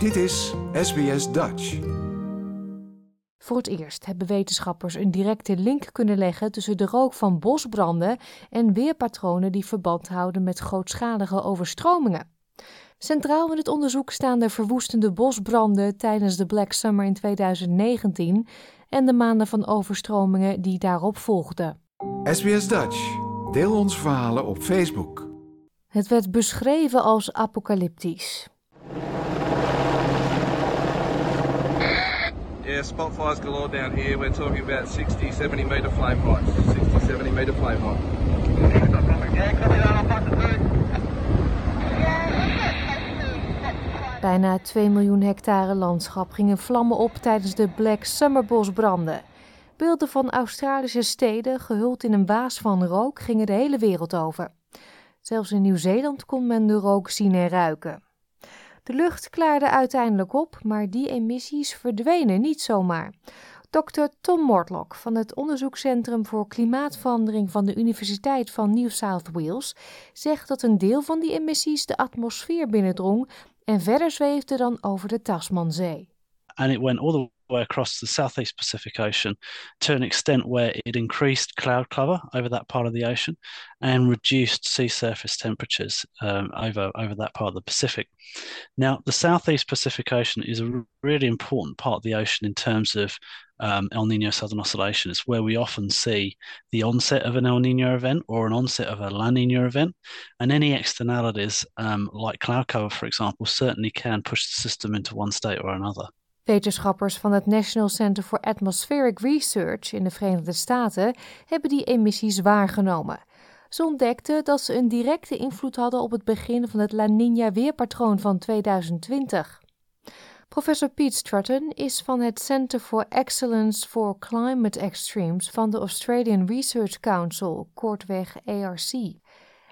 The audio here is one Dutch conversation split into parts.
Dit is SBS Dutch. Voor het eerst hebben wetenschappers een directe link kunnen leggen tussen de rook van bosbranden en weerpatronen die verband houden met grootschalige overstromingen. Centraal in het onderzoek staan de verwoestende bosbranden tijdens de Black Summer in 2019 en de maanden van overstromingen die daarop volgden. SBS Dutch. Deel onze verhalen op Facebook. Het werd beschreven als apocalyptisch. Yeah, spot fires galore down here. We're talking about 60, 70 meter flame heights. 60, 70 meter flame height. Bijna 2 miljoen hectare landschap gingen vlammen op tijdens de Black Summer bosbranden. Beelden van Australische steden, gehuld in een waas van rook, gingen de hele wereld over. Zelfs in Nieuw-Zeeland kon men de rook zien en ruiken. De lucht klaarde uiteindelijk op, maar die emissies verdwenen niet zomaar. Dr. Tom Mortlock van het Onderzoekscentrum voor Klimaatverandering van de Universiteit van New South Wales zegt dat een deel van die emissies de atmosfeer binnendrong en verder zweefde dan over de Tasmanzee. and it went all the way across the southeast Pacific Ocean to an extent where it increased cloud cover over that part of the ocean and reduced sea surface temperatures um, over over that part of the Pacific. Now, the southeast Pacific Ocean is a really important part of the ocean in terms of um, El Nino Southern Oscillation. It's where we often see the onset of an El Nino event or an onset of a La Nina event, and any externalities um, like cloud cover, for example, certainly can push the system into one state or another. Wetenschappers van het National Center for Atmospheric Research in de Verenigde Staten hebben die emissies waargenomen. Ze ontdekten dat ze een directe invloed hadden op het begin van het La Nina weerpatroon van 2020. Professor Pete Strutton is van het Center for Excellence for Climate Extremes van de Australian Research Council, kortweg ARC.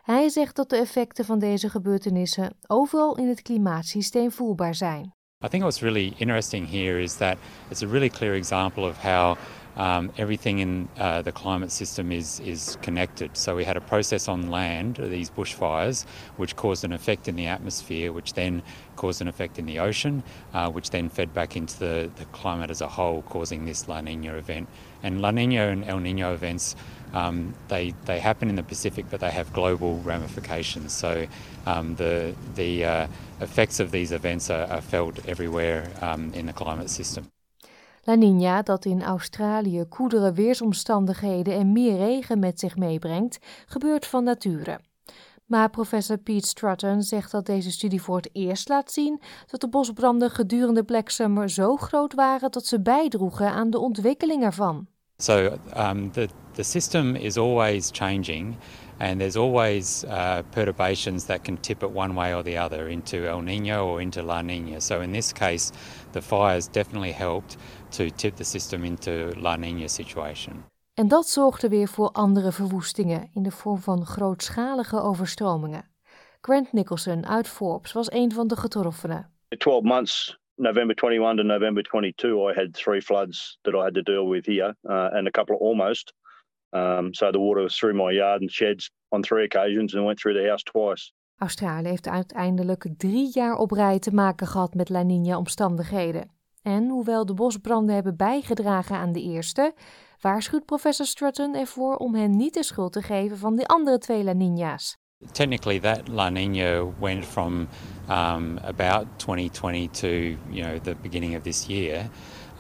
Hij zegt dat de effecten van deze gebeurtenissen overal in het klimaatsysteem voelbaar zijn. I think what's really interesting here is that it's a really clear example of how um, everything in uh, the climate system is is connected. So we had a process on land, these bushfires, which caused an effect in the atmosphere, which then caused an effect in the ocean, uh, which then fed back into the, the climate as a whole, causing this La Nina event. And La Nina and El Nino events, um, they they happen in the Pacific, but they have global ramifications. So um, the the uh, effects of these events are, are felt everywhere um, in the climate system. La Nina, dat in Australië koelere weersomstandigheden en meer regen met zich meebrengt, gebeurt van nature. Maar professor Pete Strutton zegt dat deze studie voor het eerst laat zien dat de bosbranden gedurende Black Summer zo groot waren dat ze bijdroegen aan de ontwikkeling ervan. Um, the the system is always changing, and there's always uh, perturbations that can tip it one way or the other into El Nino or into La Nina. So in this case, the fires definitely helped to tip the system into La Nina situation. En dat zorgde weer voor andere verwoestingen in de vorm van grootschalige overstromingen. Grant Nicholson uit Forbes was een van de getroffenen. 12 months, November 21 to November 22, I had three floods that I had to deal with here uh, and a couple of almost. Um, so the water was through my yard and sheds on three occasions and went through the house twice. Australië heeft uiteindelijk drie jaar op rij te maken gehad met La Nina-omstandigheden. En hoewel de bosbranden hebben bijgedragen aan de eerste, waarschuwt professor Strutton ervoor om hen niet de schuld te geven van de andere twee La Nina's. Technically, that La Nina went from um, about 2020 to you know the beginning of this year.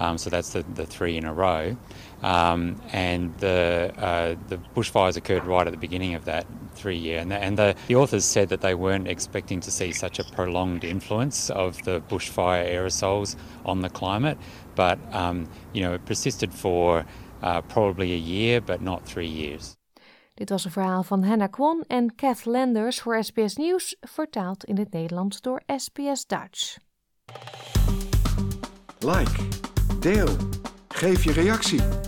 Um, so that's the, the three in a row. Um, and the uh, the bushfires occurred right at the beginning of that three year. And, the, and the, the authors said that they weren't expecting to see such a prolonged influence of the bushfire aerosols on the climate. But um, you know, it persisted for uh, probably a year, but not three years. Dit was een verhaal van Hannah Kwon en Kath Landers voor SBS Nieuws, vertaald in het Nederlands door SBS Dutch. Like, deel, geef je reactie.